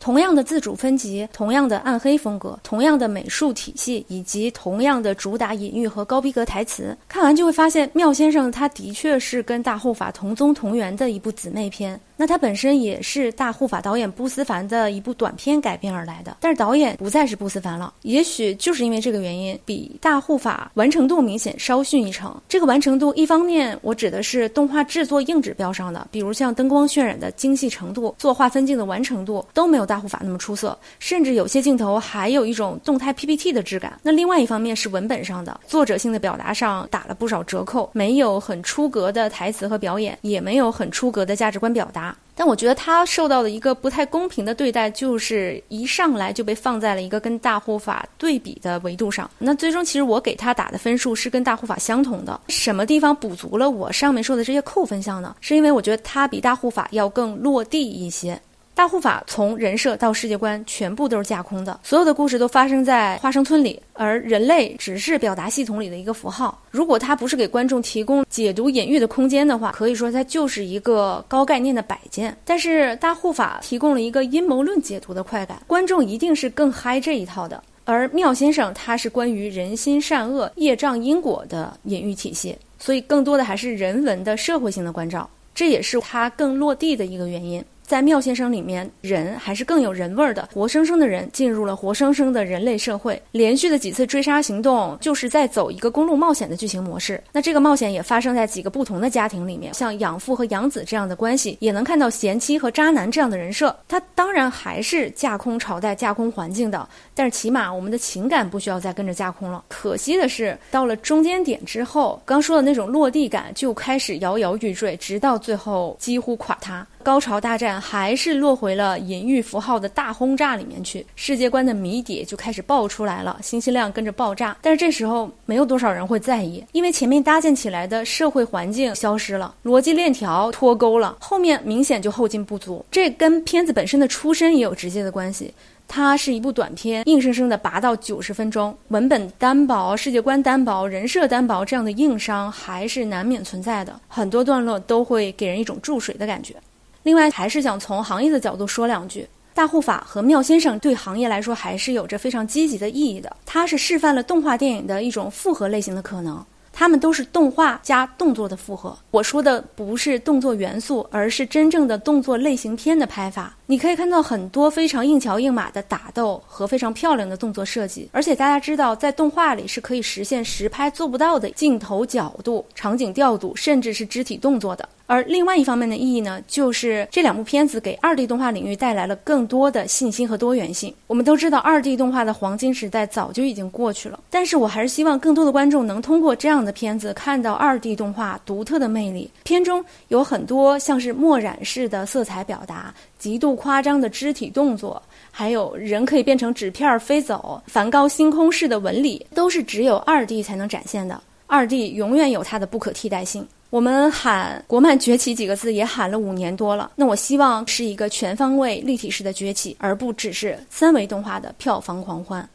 同样的自主分级，同样的暗黑风格，同样的美术体系，以及同样的主打隐喻和高逼格台词，看完就会发现妙先生他的确是跟大护法同宗同源的一部姊妹篇。那它本身也是大护法导演布思凡的一部短片改编而来的，但是导演不再是布思凡了。也许就是因为这个原因，比大护法完成度明显稍逊一筹。这个完成度，一方面我指的是动画制作硬指标上的，比如像灯光渲染的精细程度、做划分镜的完成度都没有大护法那么出色，甚至有些镜头还有一种动态 PPT 的质感。那另外一方面是文本上的作者性的表达上打了不少折扣，没有很出格的台词和表演，也没有很出格的价值观表达。但我觉得他受到的一个不太公平的对待，就是一上来就被放在了一个跟大护法对比的维度上。那最终其实我给他打的分数是跟大护法相同的。什么地方补足了我上面说的这些扣分项呢？是因为我觉得他比大护法要更落地一些。大护法从人设到世界观全部都是架空的，所有的故事都发生在花生村里，而人类只是表达系统里的一个符号。如果它不是给观众提供解读隐喻的空间的话，可以说它就是一个高概念的摆件。但是大护法提供了一个阴谋论解读的快感，观众一定是更嗨这一套的。而妙先生他是关于人心善恶、业障因果的隐喻体系，所以更多的还是人文的社会性的关照，这也是他更落地的一个原因。在妙先生里面，人还是更有人味儿的，活生生的人进入了活生生的人类社会。连续的几次追杀行动，就是在走一个公路冒险的剧情模式。那这个冒险也发生在几个不同的家庭里面，像养父和养子这样的关系，也能看到贤妻和渣男这样的人设。他当然还是架空朝代、架空环境的，但是起码我们的情感不需要再跟着架空了。可惜的是，到了中间点之后，刚说的那种落地感就开始摇摇欲坠，直到最后几乎垮塌。高潮大战还是落回了隐喻符号的大轰炸里面去，世界观的谜底就开始爆出来了，信息量跟着爆炸。但是这时候没有多少人会在意，因为前面搭建起来的社会环境消失了，逻辑链条脱钩了，后面明显就后劲不足。这跟片子本身的出身也有直接的关系。它是一部短片，硬生生的拔到九十分钟，文本单薄、世界观单薄、人设单薄，这样的硬伤还是难免存在的。很多段落都会给人一种注水的感觉。另外，还是想从行业的角度说两句。大护法和妙先生对行业来说还是有着非常积极的意义的。它是示范了动画电影的一种复合类型的可能。它们都是动画加动作的复合。我说的不是动作元素，而是真正的动作类型片的拍法。你可以看到很多非常硬桥硬马的打斗和非常漂亮的动作设计。而且大家知道，在动画里是可以实现实拍做不到的镜头角度、场景调度，甚至是肢体动作的。而另外一方面的意义呢，就是这两部片子给二 D 动画领域带来了更多的信心和多元性。我们都知道，二 D 动画的黄金时代早就已经过去了，但是我还是希望更多的观众能通过这样的片子看到二 D 动画独特的魅力。片中有很多像是墨染式的色彩表达，极度夸张的肢体动作，还有人可以变成纸片飞走、梵高星空式的纹理，都是只有二 D 才能展现的。二 D 永远有它的不可替代性。我们喊“国漫崛起”几个字也喊了五年多了，那我希望是一个全方位立体式的崛起，而不只是三维动画的票房狂欢。